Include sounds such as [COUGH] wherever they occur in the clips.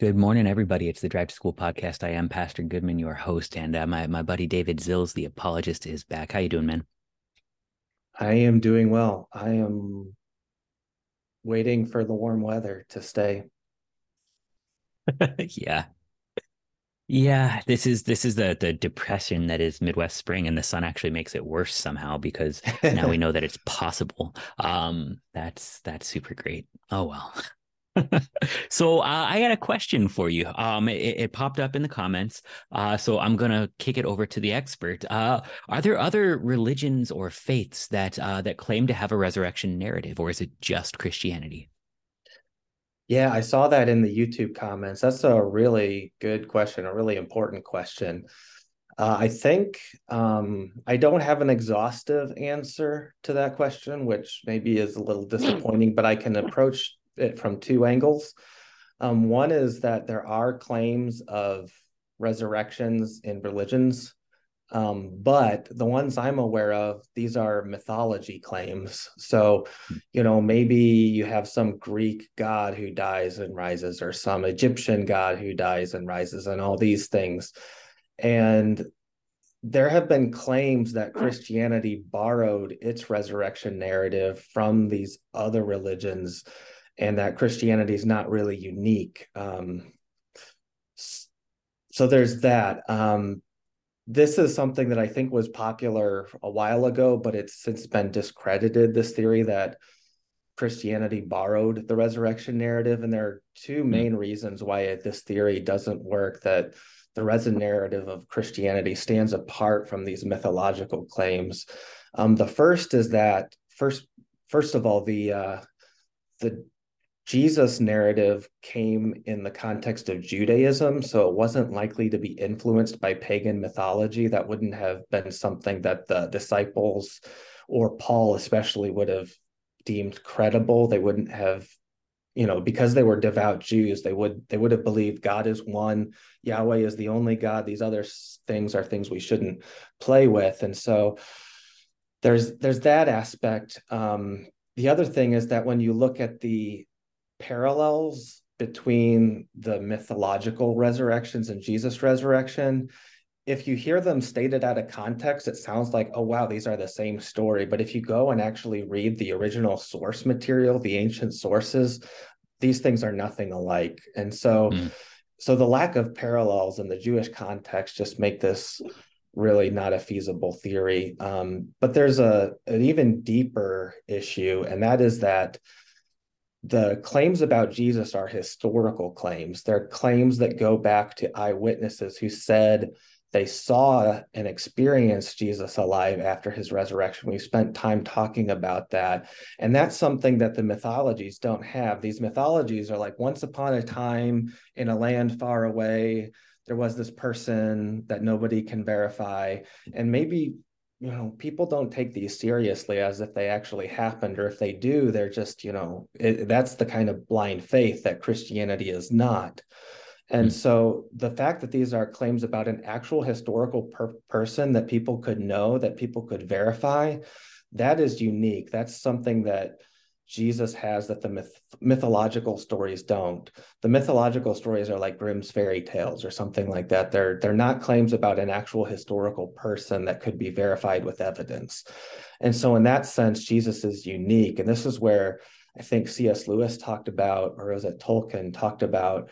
Good morning, everybody. It's the Drive to School podcast. I am Pastor Goodman, your host, and uh, my my buddy David Zilz, the apologist, is back. How you doing, man? I am doing well. I am waiting for the warm weather to stay. [LAUGHS] yeah, yeah. This is this is the the depression that is Midwest spring, and the sun actually makes it worse somehow because now we [LAUGHS] know that it's possible. Um, that's that's super great. Oh well. [LAUGHS] so uh, I got a question for you. Um, it, it popped up in the comments, uh, so I'm gonna kick it over to the expert. Uh, are there other religions or faiths that uh, that claim to have a resurrection narrative, or is it just Christianity? Yeah, I saw that in the YouTube comments. That's a really good question, a really important question. Uh, I think um, I don't have an exhaustive answer to that question, which maybe is a little disappointing, but I can approach it from two angles. Um, one is that there are claims of resurrections in religions, um, but the ones I'm aware of, these are mythology claims. So, you know, maybe you have some Greek god who dies and rises, or some Egyptian god who dies and rises, and all these things. And there have been claims that Christianity borrowed its resurrection narrative from these other religions and that Christianity is not really unique. Um, so there's that. Um, this is something that I think was popular a while ago, but it's since been discredited. This theory that Christianity borrowed the resurrection narrative, and there are two hmm. main reasons why this theory doesn't work. That the resurrection narrative of Christianity stands apart from these mythological claims. Um, the first is that first, first of all, the uh, the Jesus' narrative came in the context of Judaism, so it wasn't likely to be influenced by pagan mythology. That wouldn't have been something that the disciples or Paul, especially, would have deemed credible. They wouldn't have, you know, because they were devout Jews, they would they would have believed God is one, Yahweh is the only God. These other things are things we shouldn't play with, and so there's there's that aspect. Um, the other thing is that when you look at the parallels between the mythological resurrections and Jesus' resurrection. If you hear them stated out of context, it sounds like, oh, wow, these are the same story. But if you go and actually read the original source material, the ancient sources, these things are nothing alike. And so, mm. so the lack of parallels in the Jewish context just make this really not a feasible theory. Um, but there's a an even deeper issue, and that is that the claims about Jesus are historical claims. They're claims that go back to eyewitnesses who said they saw and experienced Jesus alive after his resurrection. We spent time talking about that. And that's something that the mythologies don't have. These mythologies are like once upon a time in a land far away, there was this person that nobody can verify. And maybe you know people don't take these seriously as if they actually happened or if they do they're just you know it, that's the kind of blind faith that christianity is not and mm-hmm. so the fact that these are claims about an actual historical per- person that people could know that people could verify that is unique that's something that Jesus has that the myth- mythological stories don't. The mythological stories are like Grimm's fairy tales or something like that. They're they're not claims about an actual historical person that could be verified with evidence. And so in that sense Jesus is unique and this is where I think C.S. Lewis talked about or was it Tolkien talked about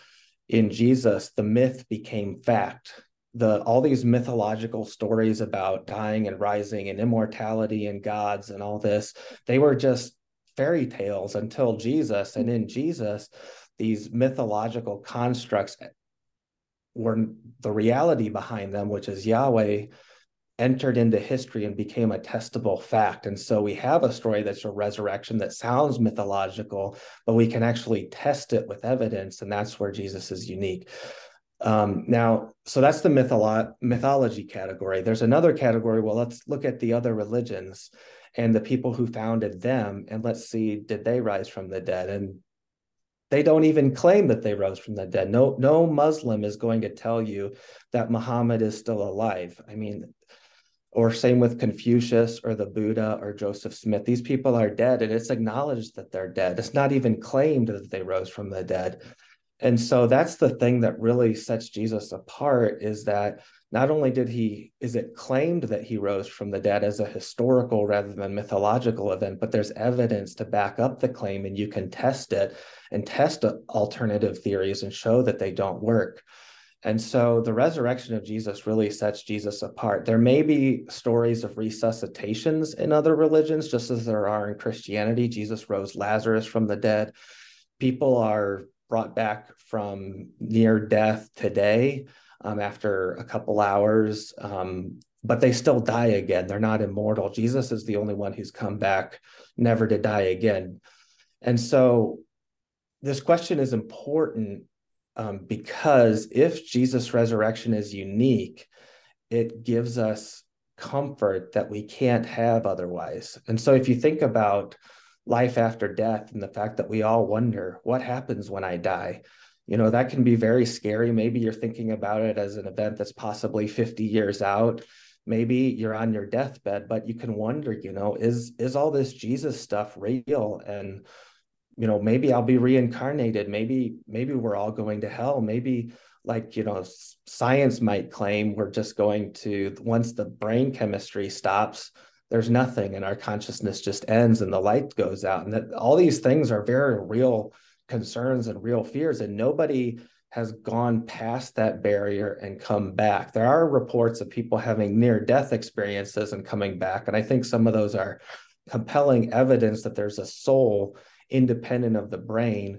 in Jesus the myth became fact. The all these mythological stories about dying and rising and immortality and gods and all this they were just fairy tales until Jesus. And in Jesus, these mythological constructs were the reality behind them, which is Yahweh entered into history and became a testable fact. And so we have a story that's a resurrection that sounds mythological, but we can actually test it with evidence. And that's where Jesus is unique. Um, now, so that's the mytholo- mythology category. There's another category. Well, let's look at the other religions and the people who founded them and let's see did they rise from the dead? And they don't even claim that they rose from the dead. No no muslim is going to tell you that muhammad is still alive. I mean or same with confucius or the buddha or joseph smith. These people are dead and it's acknowledged that they're dead. It's not even claimed that they rose from the dead. And so that's the thing that really sets Jesus apart is that not only did he is it claimed that he rose from the dead as a historical rather than mythological event, but there's evidence to back up the claim and you can test it and test alternative theories and show that they don't work. And so the resurrection of Jesus really sets Jesus apart. There may be stories of resuscitations in other religions, just as there are in Christianity. Jesus rose Lazarus from the dead. People are brought back from near death today um, after a couple hours, um, but they still die again. They're not immortal. Jesus is the only one who's come back, never to die again. And so this question is important um, because if Jesus' resurrection is unique, it gives us comfort that we can't have otherwise. And so, if you think about life after death and the fact that we all wonder what happens when I die, you know, that can be very scary. Maybe you're thinking about it as an event that's possibly 50 years out. Maybe you're on your deathbed, but you can wonder, you know, is is all this Jesus stuff real? And you know maybe i'll be reincarnated maybe maybe we're all going to hell maybe like you know science might claim we're just going to once the brain chemistry stops there's nothing and our consciousness just ends and the light goes out and that all these things are very real concerns and real fears and nobody has gone past that barrier and come back. There are reports of people having near death experiences and coming back and i think some of those are compelling evidence that there's a soul independent of the brain.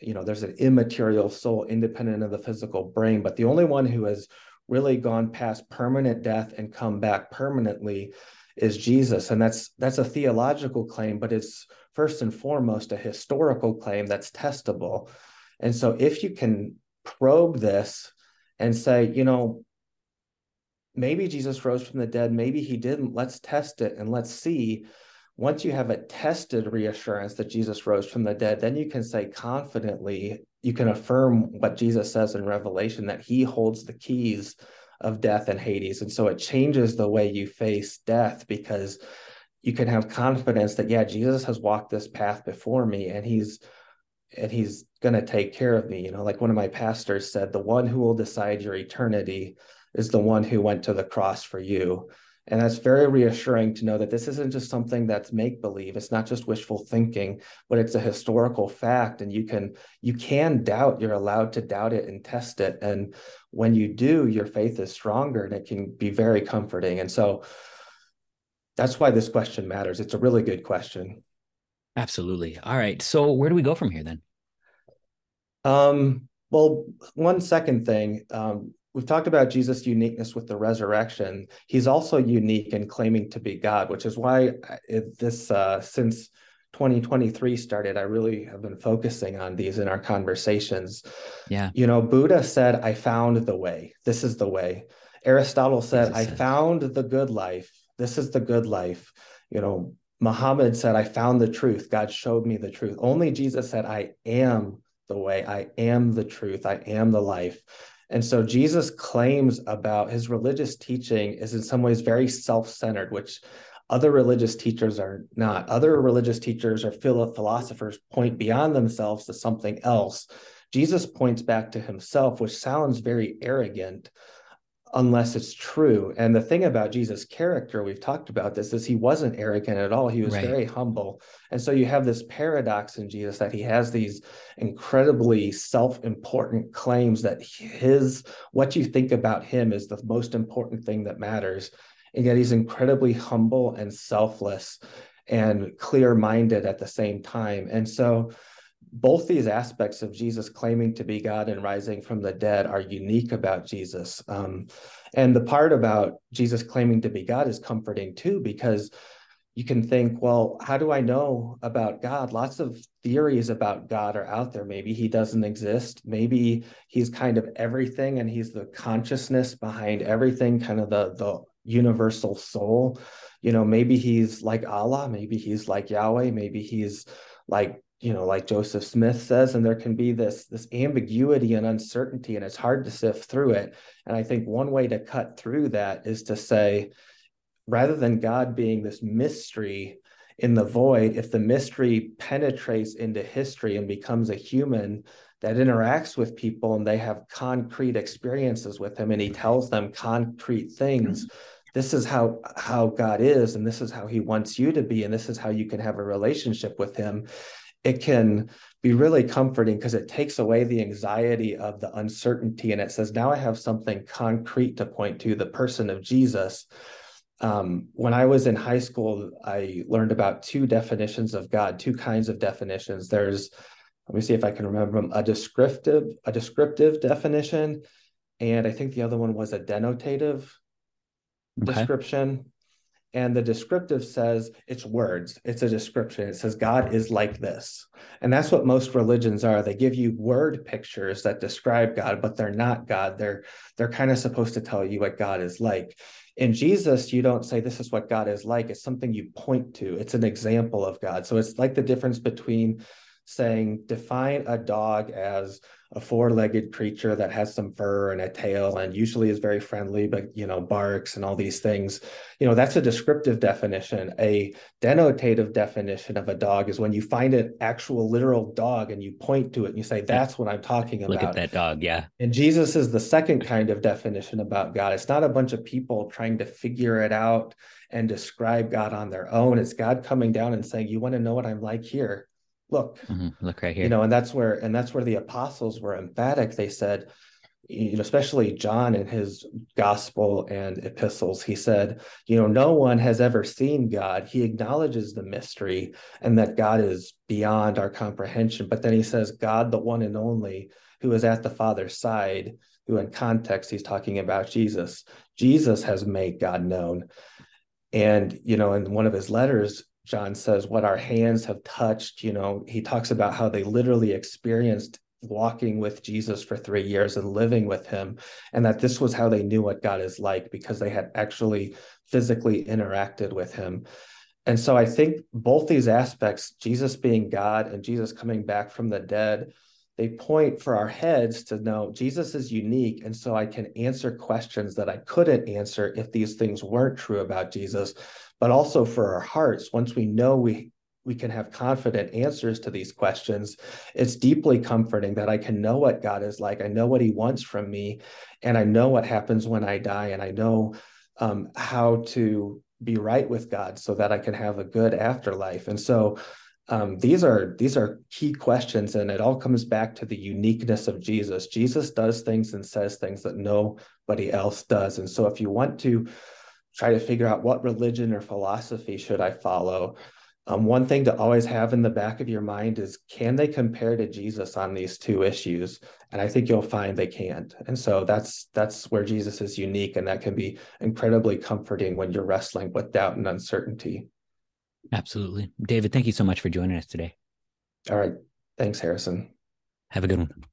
You know there's an immaterial soul independent of the physical brain but the only one who has really gone past permanent death and come back permanently is Jesus and that's that's a theological claim but it's first and foremost a historical claim that's testable and so if you can probe this and say you know maybe Jesus rose from the dead maybe he didn't let's test it and let's see once you have a tested reassurance that Jesus rose from the dead, then you can say confidently, you can affirm what Jesus says in Revelation that he holds the keys of death and Hades. And so it changes the way you face death because you can have confidence that, yeah, Jesus has walked this path before me and he's and he's going to take care of me. You know, like one of my pastors said, the one who will decide your eternity is the one who went to the cross for you. And that's very reassuring to know that this isn't just something that's make believe. It's not just wishful thinking, but it's a historical fact. And you can you can doubt. You're allowed to doubt it and test it. And when you do, your faith is stronger and it can be very comforting. And so that's why this question matters. It's a really good question. Absolutely. All right. So where do we go from here then? Um, well, one second thing. Um, we've talked about Jesus' uniqueness with the resurrection. He's also unique in claiming to be God, which is why it, this uh, since 2023 started, I really have been focusing on these in our conversations. Yeah. You know, Buddha said, I found the way. This is the way. Aristotle said, I found the good life. This is the good life. You know, Muhammad said, I found the truth. God showed me the truth. Only Jesus said, I am the way. I am the truth. I am the life. And so Jesus claims about his religious teaching is in some ways very self-centered, which other religious teachers are not. Other religious teachers or philosophers point beyond themselves to something else. Jesus points back to himself, which sounds very arrogant, unless it's true. And the thing about Jesus' character, we've talked about this, is he wasn't arrogant at all. He was right. very humble. And so you have this paradox in Jesus that he has these incredibly self-important claims that his what you think about him is the most important thing that matters. And yet he's incredibly humble and selfless and clear-minded at the same time. And so both these aspects of Jesus claiming to be God and rising from the dead are unique about Jesus. Um, and the part about Jesus claiming to be God is comforting too, because you can think, well, how do I know about God? Lots of theories about God are out there. Maybe he doesn't exist. Maybe he's kind of everything and he's the consciousness behind everything, kind of the, the universal soul. You know, maybe he's like Allah, maybe he's like Yahweh, maybe he's like you know like joseph smith says and there can be this this ambiguity and uncertainty and it's hard to sift through it. And i think one way to cut through that is to say rather than god being this mystery in the void if the mystery penetrates into history and becomes a human that interacts with people and they have concrete experiences with him and he tells them concrete things mm-hmm. this is how how god is and this is how he wants you to be and this is how you can have a relationship with him it can be really comforting because it takes away the anxiety of the uncertainty and it says now i have something concrete to point to the person of jesus um, when i was in high school i learned about two definitions of god two kinds of definitions there's let me see if I can remember them. A descriptive, a descriptive definition, and I think the other one was a denotative okay. description. And the descriptive says it's words, it's a description. It says God is like this. And that's what most religions are. They give you word pictures that describe God, but they're not God. They're they're kind of supposed to tell you what God is like. In Jesus, you don't say this is what God is like. It's something you point to. It's an example of God. So it's like the difference between saying define a dog as a four-legged creature that has some fur and a tail and usually is very friendly but you know barks and all these things. You know that's a descriptive definition. A denotative definition of a dog is when you find an actual literal dog and you point to it and you say that's what i'm talking about look at that dog yeah. And jesus is the second kind of definition about god. It's not a bunch of people trying to figure it out and describe god on their own. It's god coming down and saying you want to know what i'm like here look mm-hmm. look right here. you know and that's where and that's where the apostles were emphatic. They said you know especially john in his gospel and epistles he said you know no one has ever seen god. He acknowledges the mystery and that god is beyond our comprehension. But then he says god the one and only who is at the father's side who in context he's talking about jesus. Jesus has made god known. And you know in one of his letters John says, what our hands have touched. You know, he talks about how they literally experienced walking with Jesus for three years and living with him, and that this was how they knew what God is like because they had actually physically interacted with him. And so I think both these aspects, Jesus being God and Jesus coming back from the dead, they point for our heads to know Jesus is unique. And so I can answer questions that I couldn't answer if these things weren't true about Jesus but also for our hearts once we know we we can have confident answers to these questions it's deeply comforting that i can know what god is like. I know what he wants from me and i know what happens when i die and i know um, how to be right with god so that i can have a good afterlife. And so um, these are these are key questions and it all comes back to the uniqueness of jesus. Jesus does things and says things that nobody else does. And so if you want to try to figure out what religion or philosophy should I follow. Um, one thing to always have in the back of your mind is can they compare to Jesus on these two issues? And I think you'll find they can't. And so that's that's where Jesus is unique, and that can be incredibly comforting when you're wrestling with doubt and uncertainty. Absolutely, David. Thank you so much for joining us today. All right, thanks, Harrison. Have a good one.